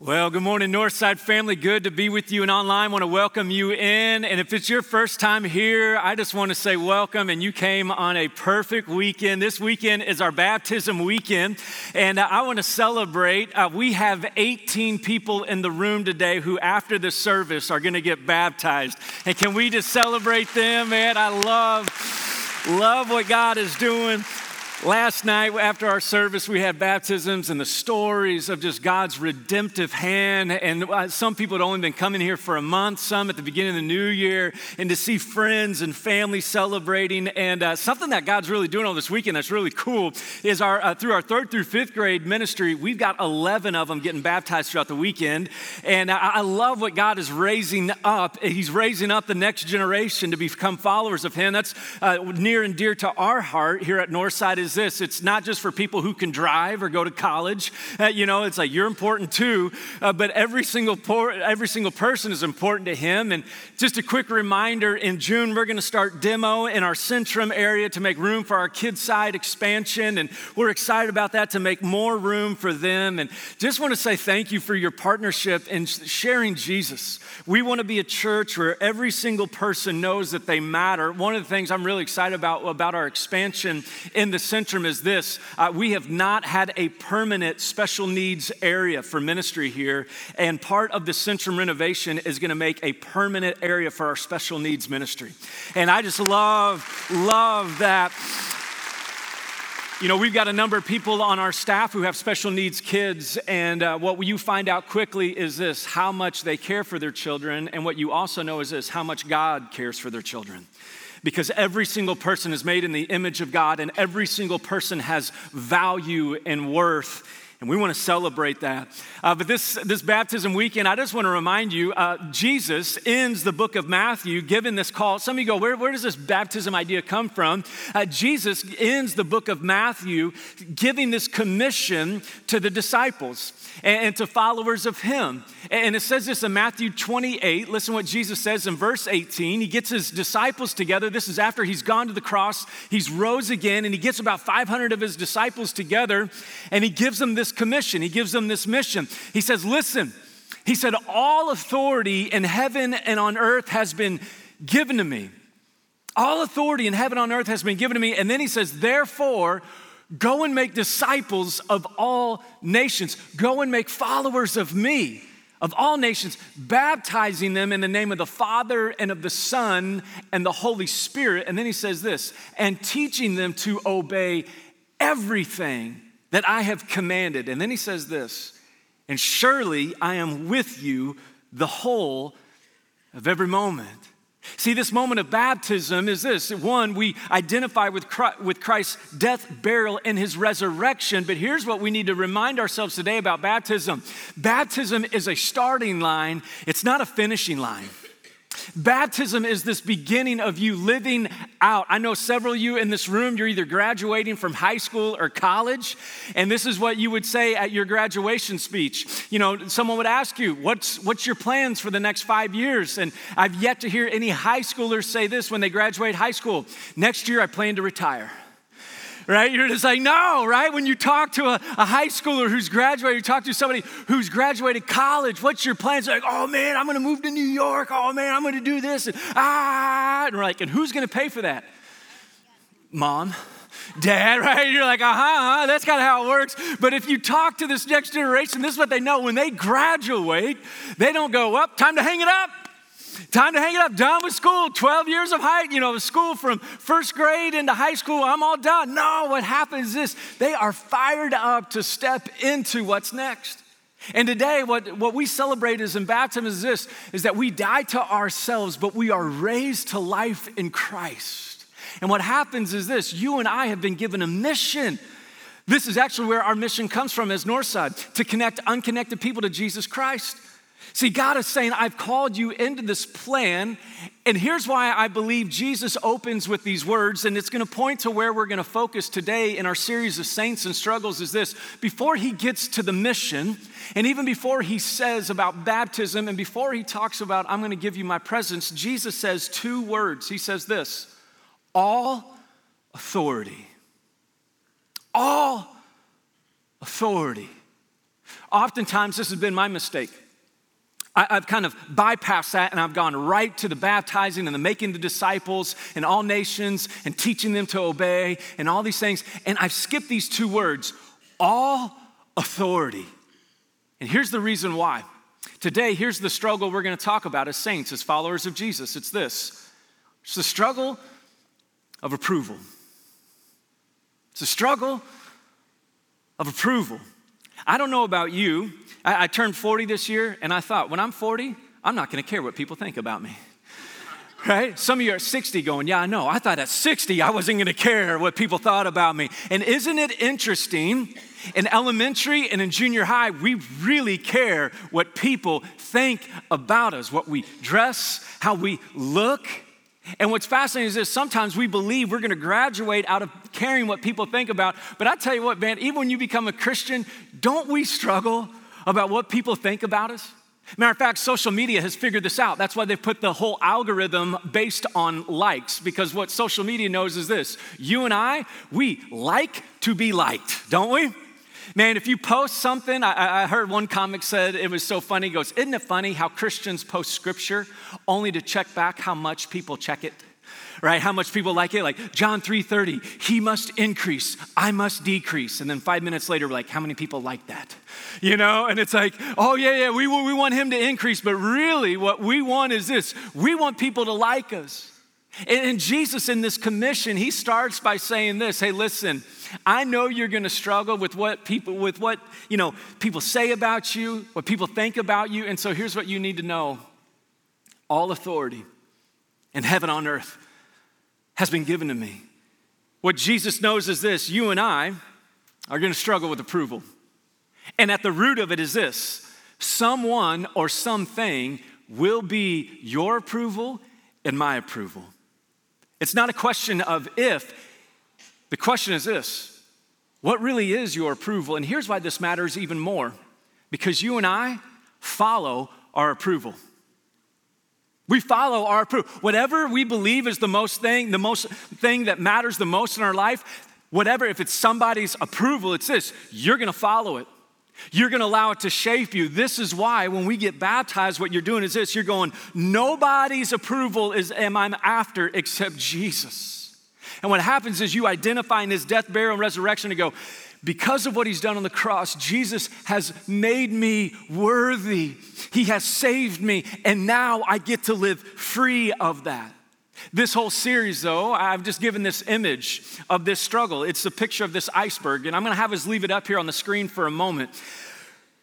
Well, good morning, Northside family. Good to be with you and online. want to welcome you in. And if it's your first time here, I just want to say welcome. And you came on a perfect weekend. This weekend is our baptism weekend. And uh, I want to celebrate. Uh, we have 18 people in the room today who, after the service, are going to get baptized. And can we just celebrate them, man? I love, love what God is doing. Last night, after our service, we had baptisms and the stories of just God's redemptive hand. And uh, some people had only been coming here for a month, some at the beginning of the new year, and to see friends and family celebrating. And uh, something that God's really doing all this weekend that's really cool is our uh, through our third through fifth grade ministry, we've got 11 of them getting baptized throughout the weekend. And I, I love what God is raising up. He's raising up the next generation to become followers of Him. That's uh, near and dear to our heart here at Northside this it's not just for people who can drive or go to college. Uh, you know, it's like you're important too, uh, but every single, por- every single person is important to him. And just a quick reminder in June, we're going to start demo in our Centrum area to make room for our kids' side expansion. And we're excited about that to make more room for them. And just want to say thank you for your partnership in sharing Jesus. We want to be a church where every single person knows that they matter. One of the things I'm really excited about about our expansion in the Centrum is this uh, we have not had a permanent special needs area for ministry here, and part of the Centrum renovation is going to make a permanent area for our special needs ministry. And I just love, love that. You know, we've got a number of people on our staff who have special needs kids, and uh, what you find out quickly is this how much they care for their children, and what you also know is this how much God cares for their children because every single person is made in the image of God and every single person has value and worth and we want to celebrate that. Uh, but this, this baptism weekend, I just want to remind you uh, Jesus ends the book of Matthew giving this call. Some of you go, where, where does this baptism idea come from? Uh, Jesus ends the book of Matthew giving this commission to the disciples and, and to followers of him. And it says this in Matthew 28. Listen what Jesus says in verse 18. He gets his disciples together. This is after he's gone to the cross, he's rose again, and he gets about 500 of his disciples together, and he gives them this this commission, he gives them this mission. He says, Listen, he said, All authority in heaven and on earth has been given to me. All authority in heaven and on earth has been given to me. And then he says, Therefore, go and make disciples of all nations, go and make followers of me. Of all nations, baptizing them in the name of the Father and of the Son and the Holy Spirit. And then he says this, and teaching them to obey everything that I have commanded. And then he says this, and surely I am with you the whole of every moment. See, this moment of baptism is this one, we identify with with Christ's death, burial, and his resurrection. But here's what we need to remind ourselves today about baptism baptism is a starting line, it's not a finishing line. Baptism is this beginning of you living out. I know several of you in this room, you're either graduating from high school or college, and this is what you would say at your graduation speech. You know, someone would ask you, What's, what's your plans for the next five years? And I've yet to hear any high schoolers say this when they graduate high school Next year, I plan to retire right? You're just like, no, right? When you talk to a, a, high schooler who's graduated, you talk to somebody who's graduated college, what's your plans? They're like, oh man, I'm gonna move to New York. Oh man, I'm gonna do this. And, ah, and we're like, and who's gonna pay for that? Mom. Dad, right? You're like, uh huh, uh-huh, that's kind of how it works. But if you talk to this next generation, this is what they know. When they graduate, they don't go up, time to hang it up. Time to hang it up. Done with school. 12 years of high, you know, school from first grade into high school. I'm all done. No, what happens is this they are fired up to step into what's next. And today, what, what we celebrate is in baptism is this is that we die to ourselves, but we are raised to life in Christ. And what happens is this you and I have been given a mission. This is actually where our mission comes from as Northside to connect unconnected people to Jesus Christ. See, God is saying, I've called you into this plan. And here's why I believe Jesus opens with these words, and it's going to point to where we're going to focus today in our series of Saints and Struggles is this. Before he gets to the mission, and even before he says about baptism, and before he talks about, I'm going to give you my presence, Jesus says two words. He says this all authority. All authority. Oftentimes, this has been my mistake. I, have kind of bypassed that and I've gone right to the baptizing and the making the disciples and all nations and teaching them to obey and all these things. And I've skipped these two words all authority. And here's the reason why. Today, here's the struggle we're going to talk about as saints, as followers of Jesus. It's this it's the struggle of approval. It's a struggle of approval. I don't know about you. I, I turned 40 this year, and I thought, when I'm 40, I'm not to care what people think about me. Right? Some of you are 60 going, Yeah, I know. I thought at 60 I wasn't going to care what people thought about me. And isn't it interesting? In elementary and in junior high, we really care what people think about us, what we dress, how we look. And what's fascinating is this sometimes we believe we're going to graduate out of caring what people think about. But I tell you what, man, even when you become a Christian, don't we struggle about what people think about us? Matter of fact, social media has figured this out. That's why they put the whole algorithm based on likes, because what social media knows is this you and I, we like to be liked, don't we? Man, if you post something, I, I, heard one comic said it was so funny. He goes, Isn't it funny how Christians post scripture only to check back how much people check it? Right? How much people like it? Like John 3:30, he must increase, I must decrease. And then five minutes later, we're like, how many people like that? You know, and it's like, oh yeah, yeah, we, we want him to increase, but really what we want is this: we want people to like us. And Jesus, in this commission, he starts by saying this Hey, listen, I know you're gonna struggle with what people, with what, you know, people say about you, what people think about you. And so here's what you need to know all authority in heaven on earth has been given to me. What Jesus knows is this you and I are gonna struggle with approval. And at the root of it is this someone or something will be your approval and my approval. It's not a question of if, the question is this what really is your approval? And here's why this matters even more because you and I follow our approval. We follow our approval. Whatever we believe is the most thing, the most thing that matters the most in our life, whatever, if it's somebody's approval, it's this you're gonna follow it. You're going to allow it to shape you. This is why when we get baptized, what you're doing is this you're going, nobody's approval is am I after except Jesus. And what happens is you identify in his death, burial, and resurrection and go, because of what he's done on the cross, Jesus has made me worthy. He has saved me, and now I get to live free of that. This whole series, though, I've just given this image of this struggle. It's a picture of this iceberg, and I'm gonna have us leave it up here on the screen for a moment.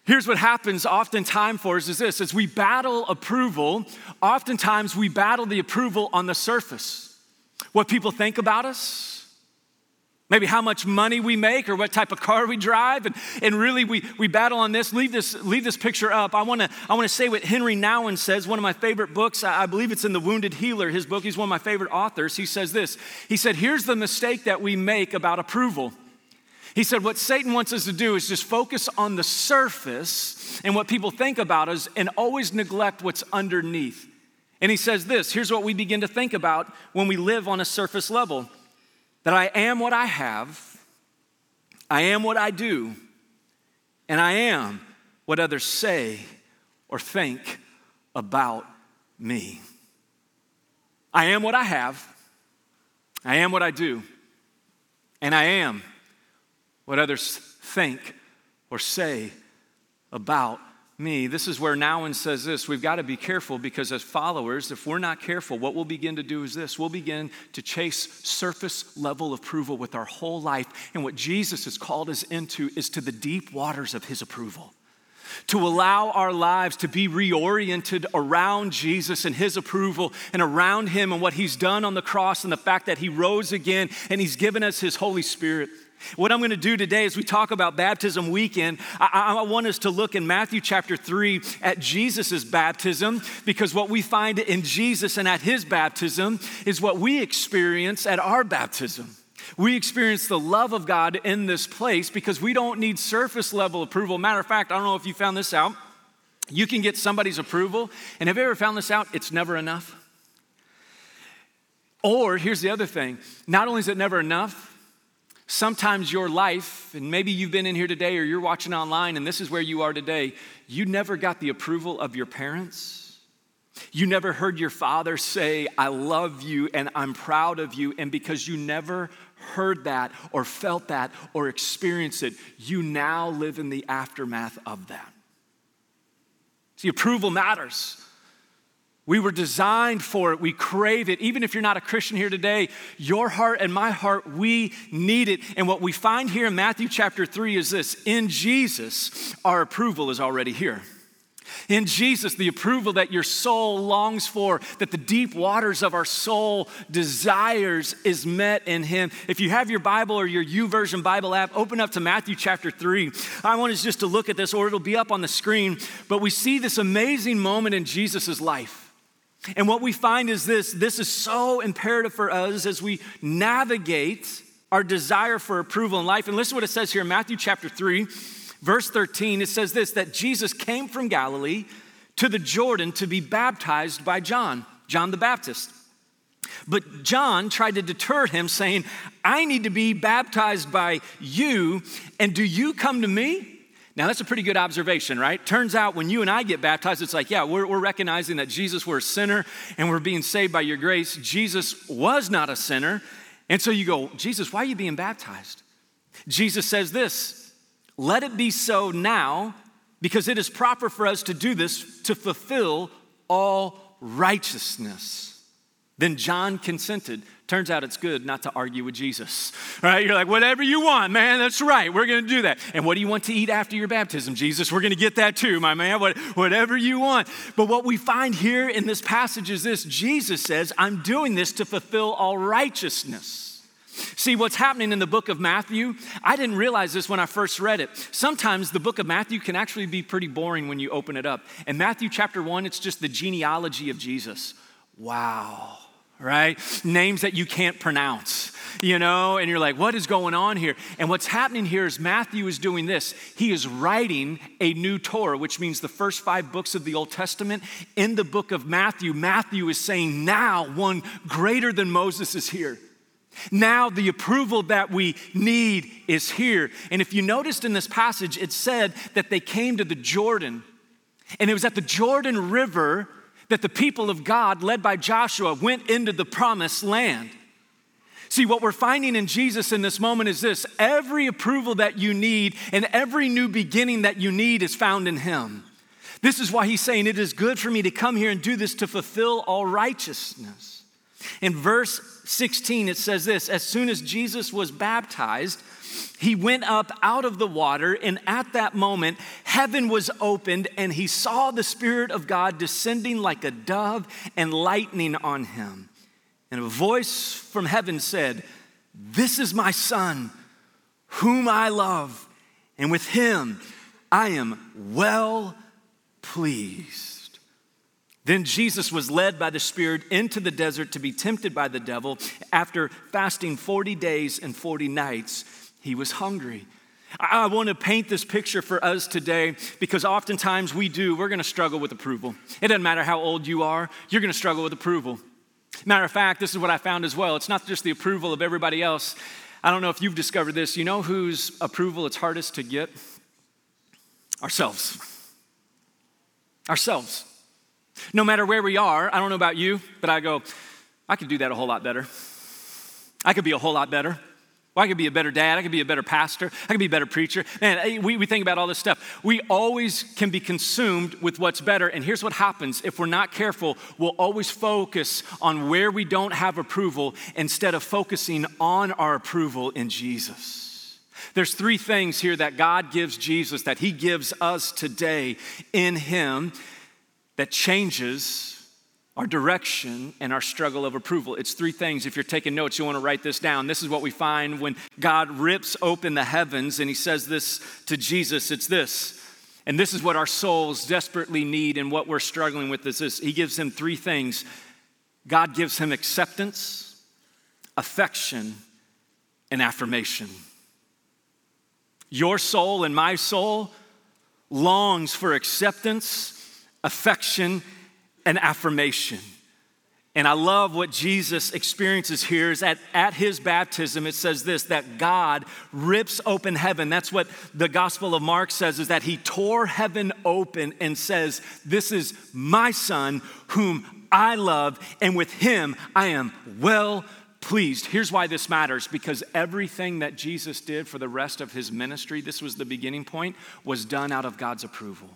Here's what happens oftentimes for us is this as we battle approval, oftentimes we battle the approval on the surface. What people think about us, Maybe how much money we make or what type of car we drive. And, and really, we, we battle on this. Leave this, leave this picture up. I want to I wanna say what Henri Nouwen says, one of my favorite books. I, I believe it's in The Wounded Healer, his book. He's one of my favorite authors. He says this He said, Here's the mistake that we make about approval. He said, What Satan wants us to do is just focus on the surface and what people think about us and always neglect what's underneath. And he says this here's what we begin to think about when we live on a surface level that I am what I have, I am what I do, and I am what others say or think about me. I am what I have, I am what I do, and I am what others think or say about me. This is where Nouwen says this we've got to be careful because, as followers, if we're not careful, what we'll begin to do is this we'll begin to chase surface level approval with our whole life. And what Jesus has called us into is to the deep waters of his approval. To allow our lives to be reoriented around Jesus and His approval and around Him and what He's done on the cross and the fact that He rose again and He's given us His Holy Spirit. What I'm going to do today as we talk about baptism weekend, I, I, want us to look in Matthew chapter 3 at Jesus' baptism because what we find in Jesus and at his baptism is what we experience at our baptism. We experience the love of God in this place because we don't need surface level approval. Matter of fact, I don't know if you found this out. You can get somebody's approval, and have you ever found this out? It's never enough. Or here's the other thing not only is it never enough, Sometimes your life, and maybe you've been in here today or you're watching online and this is where you are today, you never got the approval of your parents. You never heard your father say, I love you and I'm proud of you. And because you never heard that or felt that or experienced it, you now live in the aftermath of that. See, approval matters. We were designed for it. We crave it. Even if you're not a Christian here today, your heart and my heart, we need it. And what we find here in Matthew chapter 3 is this in Jesus, our approval is already here. In Jesus, the approval that your soul longs for, that the deep waters of our soul desires, is met in Him. If you have your Bible or your YouVersion Bible app, open up to Matthew chapter 3. I want us just to look at this, or it'll be up on the screen. But we see this amazing moment in Jesus' life. And what we find is this this is so imperative for us as we navigate our desire for approval in life. And listen to what it says here in Matthew chapter 3, verse 13. It says this that Jesus came from Galilee to the Jordan to be baptized by John, John the Baptist. But John tried to deter him, saying, I need to be baptized by you, and do you come to me? Now, that's a pretty good observation, right? Turns out when you and I get baptized, it's like, yeah, we're, we're recognizing that Jesus were a sinner and we're being saved by your grace. Jesus was not a sinner. And so you go, Jesus, why are you being baptized? Jesus says this let it be so now, because it is proper for us to do this to fulfill all righteousness. Then John consented. Turns out it's good not to argue with Jesus, right? You're like, whatever you want, man, that's right. We're going to do that. And what do you want to eat after your baptism, Jesus? We're going to get that too, my man, what, whatever you want. But what we find here in this passage is this Jesus says, I'm doing this to fulfill all righteousness. See, what's happening in the book of Matthew, I didn't realize this when I first read it. Sometimes the book of Matthew can actually be pretty boring when you open it up. In Matthew chapter 1, it's just the genealogy of Jesus. Wow right? Names that you can't pronounce, you know, and you're like, what is going on here? And what's happening here is Matthew is doing this. He is writing a new Torah, which means the first five books of the Old Testament. In the book of Matthew, Matthew is saying, now one greater than Moses is here. Now, the approval that we need is here. And if you noticed in this passage, it said that they came to the Jordan. And it was at the Jordan River that the people of God, led by Joshua, went into the promised land. See, what we're finding in Jesus in this moment is this every approval that you need and every new beginning that you need is found in Him. This is why He's saying, It is good for me to come here and do this to fulfill all righteousness. In verse 16, it says this As soon as Jesus was baptized, he went up out of the water, and at that moment, heaven was opened, and he saw the Spirit of God descending like a dove and lightning on him. And a voice from heaven said, This is my Son, whom I love, and with him I am well pleased. Then Jesus was led by the Spirit into the desert to be tempted by the devil after fasting 40 days and 40 nights he was hungry. I want to paint this picture for us today because oftentimes we do, we're going to struggle with approval. It doesn't matter how old you are, you're going to struggle with approval. Matter of fact, this is what I found as well. It's not just the approval of everybody else. I don't know if you've discovered this. You know whose approval it's hardest to get? Ourselves. Ourselves. No matter where we are, I don't know about you, but I go, I could do that a whole lot better. I could be a whole lot better. Well, I could be a better dad. I could be a better pastor. I could be a better preacher. Man, eh, we, we think about all this stuff. We always can be consumed with what's better. And here's what happens if we're not careful, we'll always focus on where we don't have approval instead of focusing on our approval in Jesus. There's three things here that God gives Jesus, that He gives us today in Him that changes our direction and our struggle of approval. It's three things. If you're taking notes, you want to write this down. This is what we find when God rips open the heavens and he says this to Jesus. It's this. And this is what our souls desperately need and what we're struggling with is this. He gives him three things. God gives him acceptance, affection, and affirmation. Your soul and my soul longs for acceptance, affection, an affirmation. And I love what Jesus experiences here is at, at his baptism, it says this that God rips open heaven. That's what the Gospel of Mark says, is that he tore heaven open and says, This is my son whom I love, and with him I am well pleased. Here's why this matters because everything that Jesus did for the rest of his ministry, this was the beginning point, was done out of God's approval.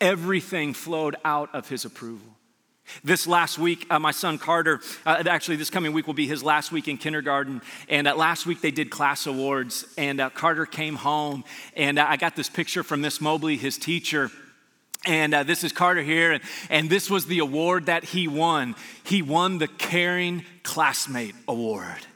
Everything flowed out of his approval. This last week, uh, my son Carter, uh, actually, this coming week will be his last week in kindergarten. And uh, last week they did class awards, and uh, Carter came home, and uh, I got this picture from Miss Mobley, his teacher. And uh, this is Carter here, and, and this was the award that he won. He won the Caring Classmate Award.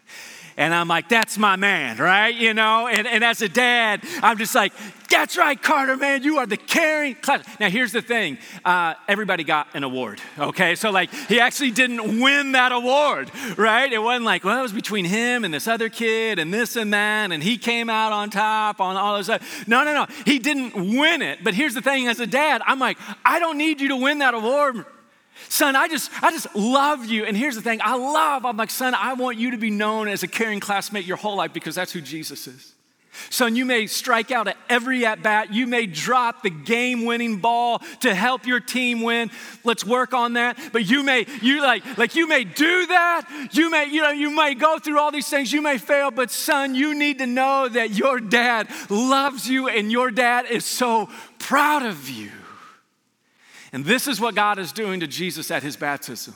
And I'm like, that's my man, right? You know, and, and as a dad, I'm just like, that's right, Carter, man, you are the caring class. Now, here's the thing uh, everybody got an award, okay? So, like, he actually didn't win that award, right? It wasn't like, well, it was between him and this other kid and this and that, and he came out on top on all this. No, no, no. He didn't win it. But here's the thing as a dad, I'm like, I don't need you to win that award. Son, I just, I just love you. And here's the thing I love, I'm like, son, I want you to be known as a caring classmate your whole life because that's who Jesus is. Son, you may strike out at every at bat. You may drop the game winning ball to help your team win. Let's work on that. But you may, you like, like you may do that. You may, you know, you may go through all these things. You may fail, but son, you need to know that your dad loves you and your dad is so proud of you. And this is what God is doing to Jesus at his baptism.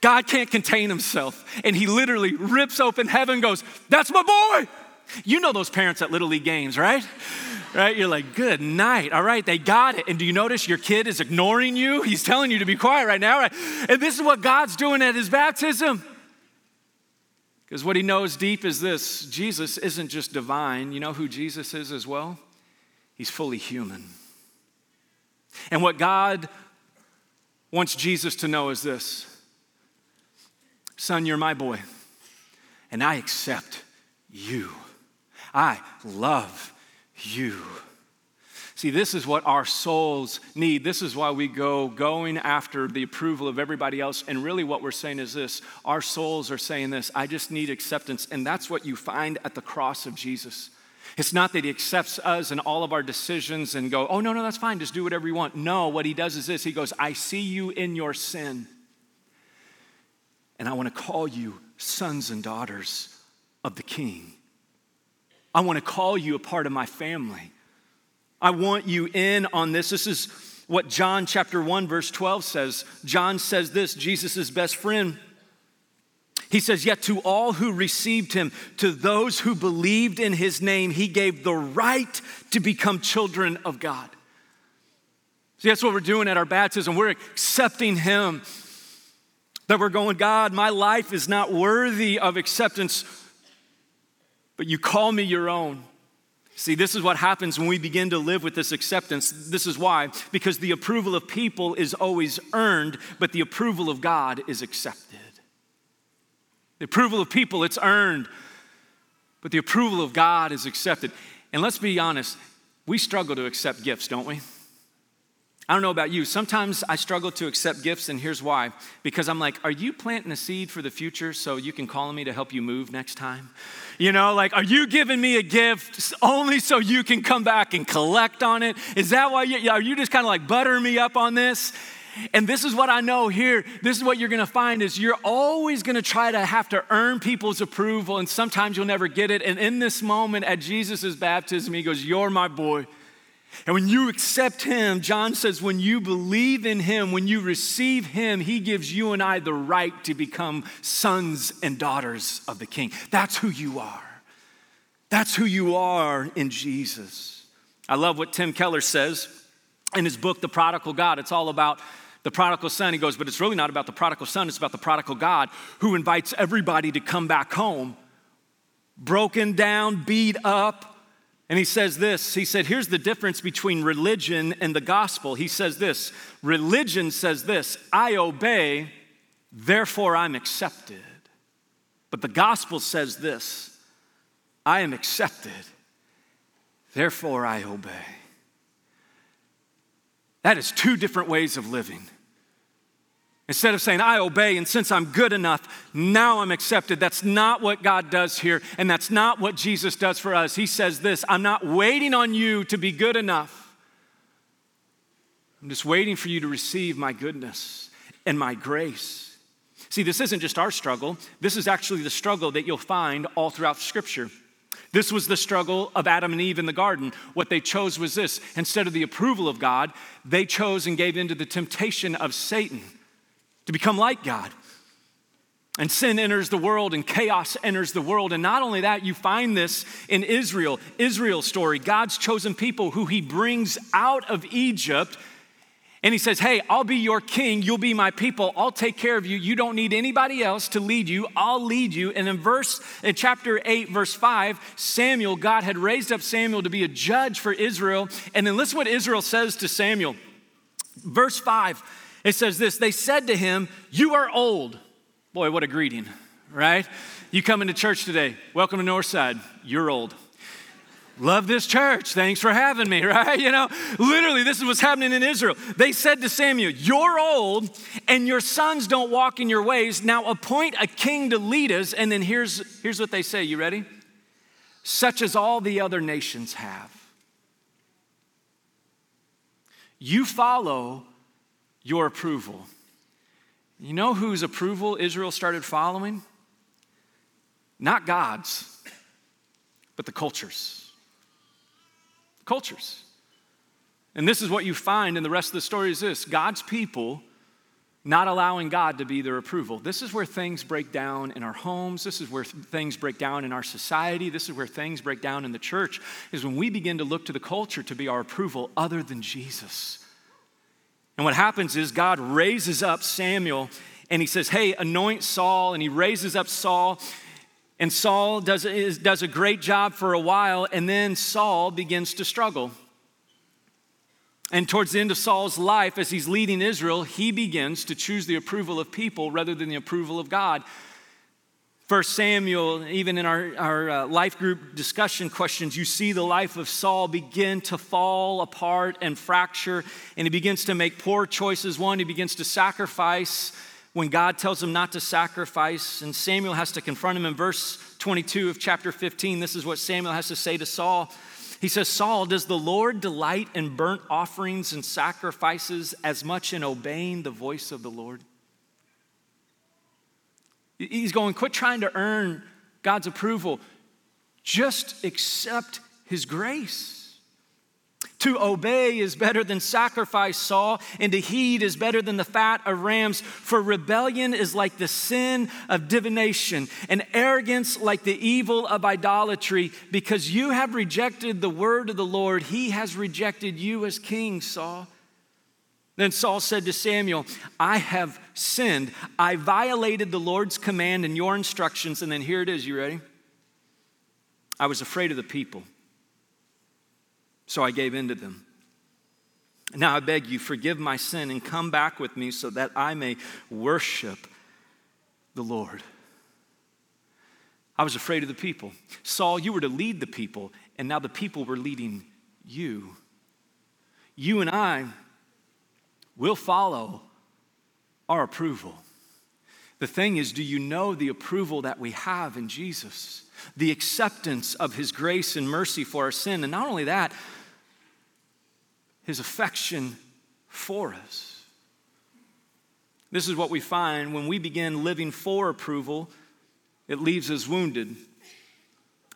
God can't contain himself, and he literally rips open heaven goes, That's my boy. You know those parents at Little League games, right? Right? You're like, Good night. All right, they got it. And do you notice your kid is ignoring you? He's telling you to be quiet right now, right? And this is what God's doing at his baptism. Because what he knows deep is this Jesus isn't just divine. You know who Jesus is as well? He's fully human. And what God wants Jesus to know is this Son, you're my boy, and I accept you. I love you. See, this is what our souls need. This is why we go going after the approval of everybody else. And really, what we're saying is this our souls are saying this I just need acceptance. And that's what you find at the cross of Jesus. It's not that he accepts us and all of our decisions and go, oh, no, no, that's fine, just do whatever you want. No, what he does is this He goes, I see you in your sin, and I want to call you sons and daughters of the king. I want to call you a part of my family. I want you in on this. This is what John chapter 1 verse 12 says. John says this, Jesus' best friend he says, Yet to all who received him, to those who believed in his name, he gave the right to become children of God. See, that's what we're doing at our baptism. We're accepting him. That we're going, God, my life is not worthy of acceptance, but you call me your own. See, this is what happens when we begin to live with this acceptance. This is why, because the approval of people is always earned, but the approval of God is accepted. The approval of people, it's earned, but the approval of God is accepted. And let's be honest, we struggle to accept gifts, don't we? I don't know about you. Sometimes I struggle to accept gifts, and here's why. Because I'm like, are you planting a seed for the future so you can call on me to help you move next time? You know, like, are you giving me a gift only so you can come back and collect on it? Is that why you, are you just kind of like buttering me up on this? And this is what I know here. This is what you're going to find is you're always going to try to have to earn people's approval and sometimes you'll never get it. And in this moment at Jesus' baptism, he goes, "You're my boy." And when you accept him, John says, when you believe in him, when you receive him, he gives you and I the right to become sons and daughters of the king. That's who you are. That's who you are in Jesus. I love what Tim Keller says in his book, The Prodigal God. It's all about the prodigal son. He goes, but it's really not about the prodigal son, it's about the prodigal God who invites everybody to come back home, broken down, beat up. And he says this He said, Here's the difference between religion and the gospel. He says this Religion says this I obey, therefore I'm accepted. But the gospel says this I am accepted, therefore I obey. That is two different ways of living. Instead of saying, I obey, and since I'm good enough, now I'm accepted. That's not what God does here, and that's not what Jesus does for us. He says this I'm not waiting on you to be good enough. I'm just waiting for you to receive my goodness and my grace. See, this isn't just our struggle, this is actually the struggle that you'll find all throughout Scripture. This was the struggle of Adam and Eve in the garden. What they chose was this instead of the approval of God, they chose and gave in to the temptation of Satan to become like God. And sin enters the world and chaos enters the world. And not only that, you find this in Israel, Israel's story, God's chosen people who he brings out of Egypt. And he says, Hey, I'll be your king. You'll be my people. I'll take care of you. You don't need anybody else to lead you. I'll lead you. And in verse, in chapter 8, verse 5, Samuel, God had raised up Samuel to be a judge for Israel. And then listen what Israel says to Samuel. Verse 5 it says this They said to him, You are old. Boy, what a greeting, right? You come into church today. Welcome to Northside. You're old. Love this church. Thanks for having me, right? You know, literally, this is what's happening in Israel. They said to Samuel, You're old, and your sons don't walk in your ways. Now appoint a king to lead us. And then here's, here's what they say. You ready? Such as all the other nations have. You follow your approval. You know whose approval Israel started following? Not God's, but the cultures. Cultures. And this is what you find in the rest of the story is this God's people not allowing God to be their approval. This is where things break down in our homes. This is where things break down in our society. This is where things break down in the church, is when we begin to look to the culture to be our approval other than Jesus. And what happens is God raises up Samuel and he says, Hey, anoint Saul. And he raises up Saul. And Saul does, does a great job for a while. And then Saul begins to struggle. And towards the end of Saul's life, as he's leading Israel, he begins to choose the approval of people rather than the approval of God. First Samuel, even in our, our uh, life group discussion questions, you see the life of Saul begin to fall apart and fracture, and he begins to make poor choices. One, he begins to sacrifice when God tells him not to sacrifice, and Samuel has to confront him in verse 22 of chapter 15. This is what Samuel has to say to Saul. He says, Saul, does the Lord delight in burnt offerings and sacrifices as much in obeying the voice of the Lord? He's going, quit trying to earn God's approval. Just accept his grace. To obey is better than sacrifice, Saul, and to heed is better than the fat of rams. For rebellion is like the sin of divination, and arrogance like the evil of idolatry. Because you have rejected the word of the Lord, he has rejected you as king, Saul. Then Saul said to Samuel, I have sinned. I violated the Lord's command and your instructions. And then here it is. You ready? I was afraid of the people, so I gave in to them. Now I beg you, forgive my sin and come back with me so that I may worship the Lord. I was afraid of the people. Saul, you were to lead the people, and now the people were leading you. You and I will follow our approval. The thing is, do you know the approval that we have in Jesus? The acceptance of his grace and mercy for our sin. And not only that, his affection for us. This is what we find when we begin living for approval, it leaves us wounded.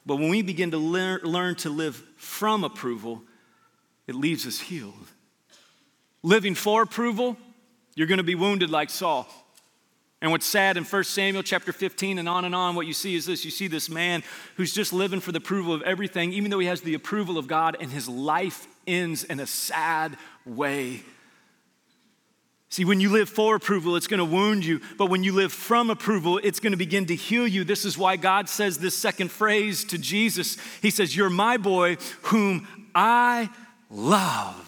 But when we begin to learn, learn to live from approval, it leaves us healed living for approval, you're going to be wounded like Saul. And what's sad in 1 Samuel chapter 15 and on and on, what you see is this you see this man who's just living for the approval of everything, even though he has the approval of God, and his life ends in a sad way. See, when you live for approval, it's going to wound you. But when you live from approval, it's going to begin to heal you. This is why God says this second phrase to Jesus He says, You're my boy, whom I love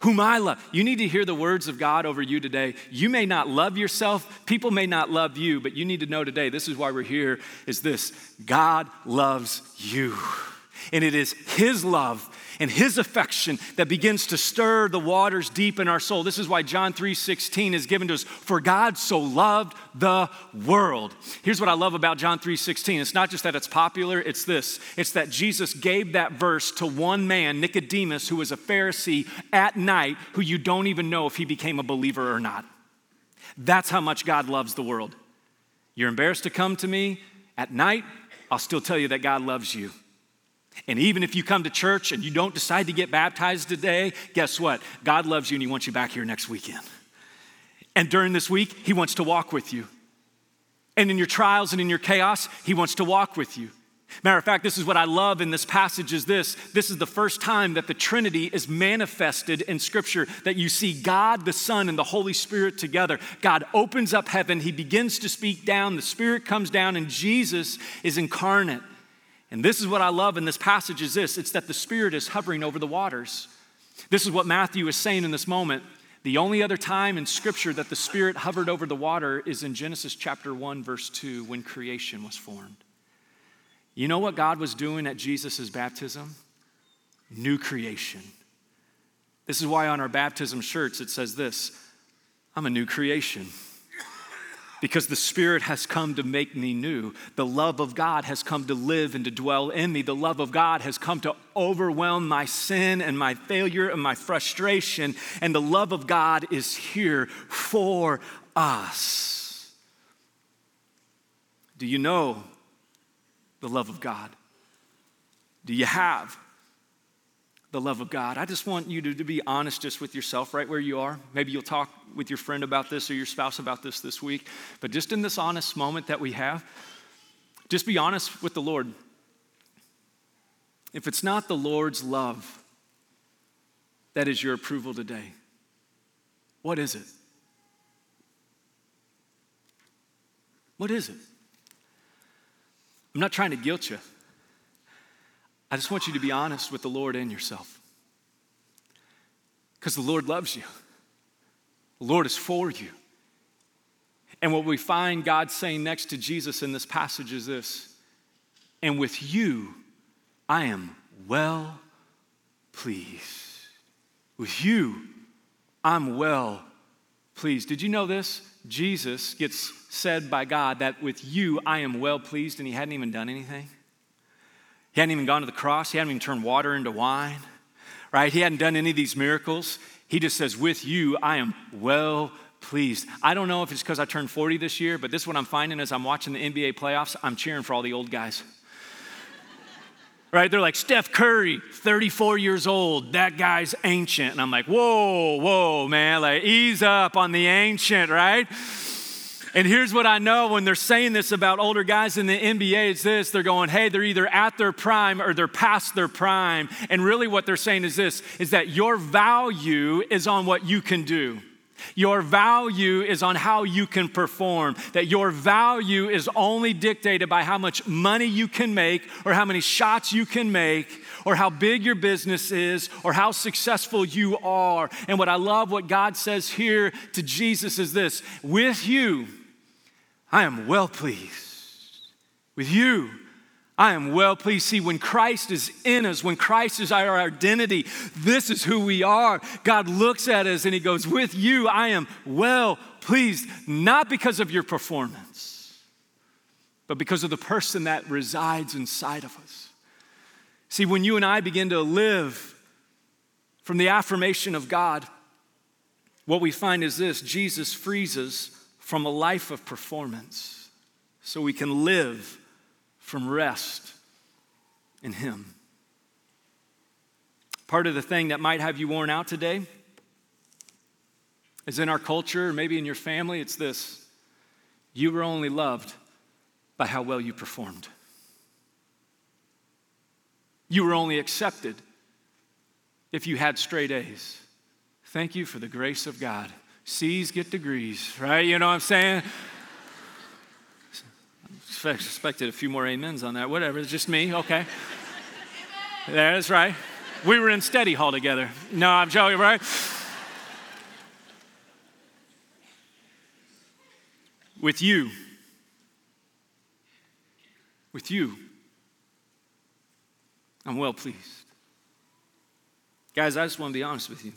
whom I love. You need to hear the words of God over you today. You may not love yourself, people may not love you, but you need to know today this is why we're here is this God loves you. And it is His love and His affection that begins to stir the waters deep in our soul. This is why John 3:16 is given to us. For God so loved the world. Here's what I love about John 3:16. It's not just that it's popular, it's this. It's that Jesus gave that verse to one man, Nicodemus, who was a Pharisee at night, who you don't even know if he became a believer or not. That's how much God loves the world. You're embarrassed to come to me at night, I'll still tell you that God loves you. And even if you come to church and you don't decide to get baptized today, guess what? God loves you and He wants you back here next weekend. And during this week, He wants to walk with you. And in your trials and in your chaos, He wants to walk with you. Matter of fact, this is what I love in this passage is this. This is the first time that the Trinity is manifested in Scripture, that you see God, the Son, and the Holy Spirit together. God opens up heaven, He begins to speak down, the Spirit comes down, and Jesus is incarnate. And this is what I love in this passage is this it's that the Spirit is hovering over the waters. This is what Matthew is saying in this moment. The only other time in Scripture that the Spirit hovered over the water is in Genesis chapter 1, verse 2, when creation was formed. You know what God was doing at Jesus' baptism? New creation. This is why on our baptism shirts it says this I'm a new creation because the Spirit has come to make me new. The love of God has come to live and to dwell in me. The love of God has come to overwhelm my sin and my failure and my frustration. And the love of God is here for us. Do you know the love of God? Do you have the love of God. I just want you to, to, be honest just with yourself right where you are. Maybe you'll talk with your friend about this or your spouse about this this week. But just in this honest moment that we have, just be honest with the Lord. If it's not the Lord's love that is your approval today, what is it? What is it? I'm not trying to guilt you. I just want you to be honest with the Lord and yourself. Because the Lord loves you, the Lord is for you. And what we find God saying next to Jesus in this passage is this And with you, I am well pleased. With you, I'm well pleased. Did you know this? Jesus gets said by God that with you, I am well pleased, and he hadn't even done anything. He hadn't even gone to the cross, he hadn't even turned water into wine, right? He hadn't done any of these miracles. He just says, With you, I am well pleased. I don't know if it's because I turned 40 this year, but this is what I'm finding as I'm watching the NBA playoffs. I'm cheering for all the old guys. right? They're like, Steph Curry, 34 years old. That guy's ancient. And I'm like, whoa, whoa, man. Like, ease up on the ancient, right? And here's what I know when they're saying this about older guys in the NBA it's this they're going, hey, they're either at their prime or they're past their prime. And really what they're saying is this is that your value is on what you can do. Your value is on how you can perform. That your value is only dictated by how much money you can make, or how many shots you can make, or how big your business is, or how successful you are. And what I love, what God says here to Jesus is this with you, I am well pleased. With you, I am well pleased. See, when Christ is in us, when Christ is our identity, this is who we are. God looks at us and He goes, With you, I am well pleased, not because of your performance, but because of the person that resides inside of us. See, when you and I begin to live from the affirmation of God, what we find is this Jesus frees us from a life of performance so we can live from rest in Him. Part of the thing that might have you worn out today is in our culture, maybe in your family, it's this you were only loved by how well you performed. You were only accepted if you had straight A's. Thank you for the grace of God. C's get degrees, right? You know what I'm saying? I expected a few more amens on that. Whatever, it's just me. Okay. That's right. We were in study hall together. No, I'm joking, right? With you. With you. I'm well pleased. Guys, I just want to be honest with you.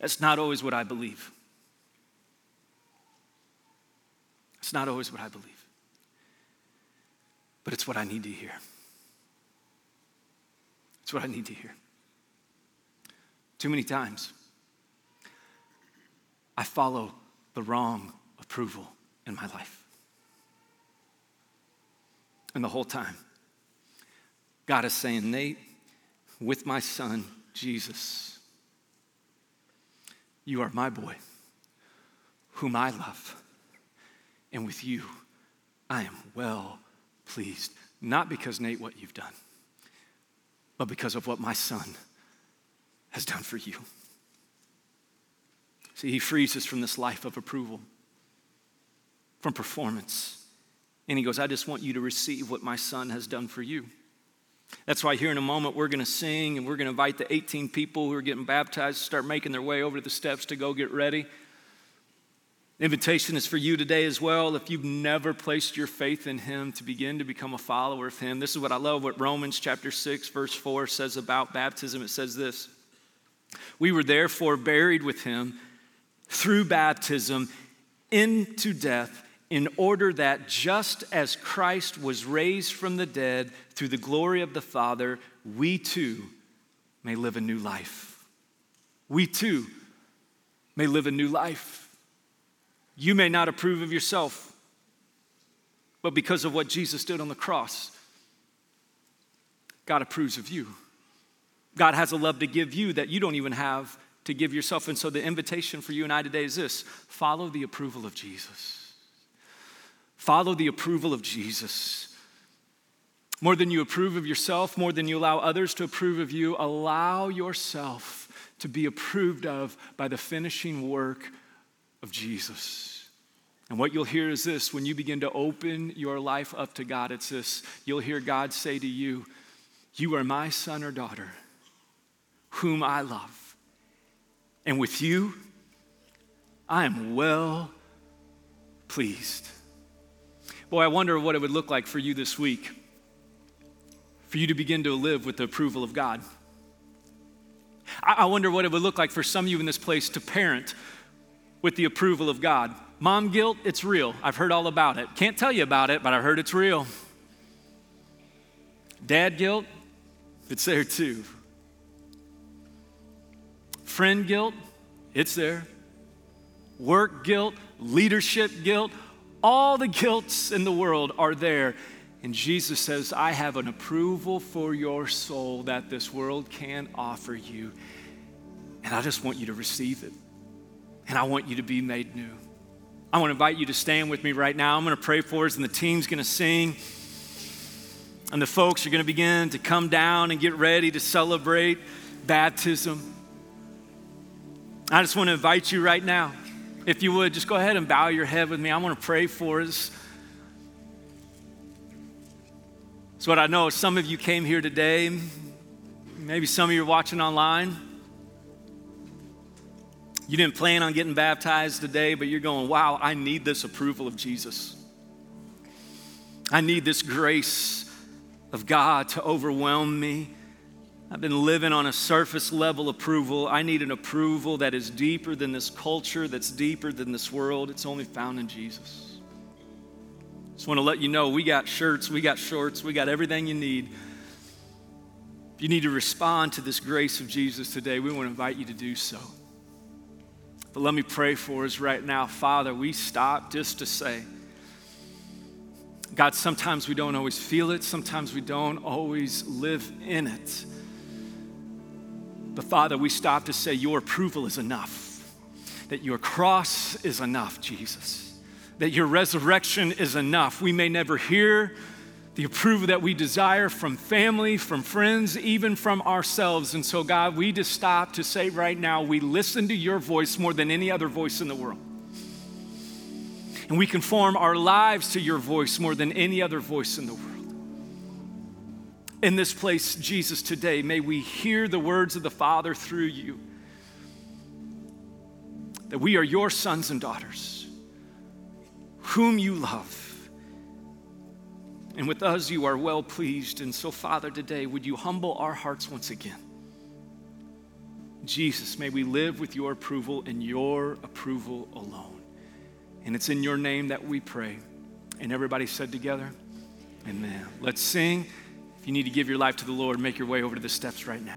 That's not always what I believe. It's not always what I believe. But it's what I need to hear. It's what I need to hear. Too many times, I follow the wrong approval in my life. And the whole time, God is saying, Nate, with my son, Jesus, you are my boy, whom I love. And with you, I am well pleased. Not because, Nate, what you've done, but because of what my son has done for you. See, he frees us from this life of approval, from performance. And he goes, I just want you to receive what my son has done for you. That's why here in a moment we're going to sing and we're going to invite the 18 people who are getting baptized to start making their way over to the steps to go get ready. Invitation is for you today as well. If you've never placed your faith in Him to begin to become a follower of Him, this is what I love what Romans chapter 6, verse 4 says about baptism. It says this We were therefore buried with Him through baptism into death in order that just as Christ was raised from the dead through the glory of the Father, we too may live a new life. We too may live a new life. You may not approve of yourself, but because of what Jesus did on the cross, God approves of you. God has a love to give you that you don't even have to give yourself. And so the invitation for you and I today is this follow the approval of Jesus. Follow the approval of Jesus. More than you approve of yourself, more than you allow others to approve of you, allow yourself to be approved of by the finishing work of Jesus. And what you'll hear is this when you begin to open your life up to God, it's this you'll hear God say to you, You are my son or daughter, whom I love. And with you, I am well pleased. Boy, I wonder what it would look like for you this week for you to begin to live with the approval of God. I wonder what it would look like for some of you in this place to parent with the approval of God. Mom guilt, it's real. I've heard all about it. Can't tell you about it, but I've heard it's real. Dad guilt, it's there too. Friend guilt, it's there. Work guilt, leadership guilt, all the guilts in the world are there. And Jesus says, I have an approval for your soul that this world can't offer you. And I just want you to receive it. And I want you to be made new. I want to invite you to stand with me right now. I'm going to pray for us, and the team's going to sing. And the folks are going to begin to come down and get ready to celebrate baptism. I just want to invite you right now if you would, just go ahead and bow your head with me. I want to pray for us. So, what I know is some of you came here today, maybe some of you are watching online. You didn't plan on getting baptized today, but you're going, wow, I need this approval of Jesus. I need this grace of God to overwhelm me. I've been living on a surface level approval. I need an approval that is deeper than this culture, that's deeper than this world. It's only found in Jesus. Just want to let you know we got shirts, we got shorts, we got everything you need. If you need to respond to this grace of Jesus today, we want to invite you to do so. But let me pray for us right now. Father, we stop just to say, God, sometimes we don't always feel it, sometimes we don't always live in it. But Father, we stop to say your approval is enough, that your cross is enough, Jesus, that your resurrection is enough. We may never hear the approval that we desire from family, from friends, even from ourselves. And so, God, we just stop to say right now, we listen to your voice more than any other voice in the world. And we conform our lives to your voice more than any other voice in the world in this place, Jesus, today, may we hear the words of the Father through you. That we are your sons and daughters, whom you love. And with us, you are well pleased. And so, Father, today, would you humble our hearts once again? Jesus, may we live with your approval and your approval alone. And it's in your name that we pray. And everybody said together, Amen. Let's sing. If you need to give your life to the Lord, make your way over to the steps right now.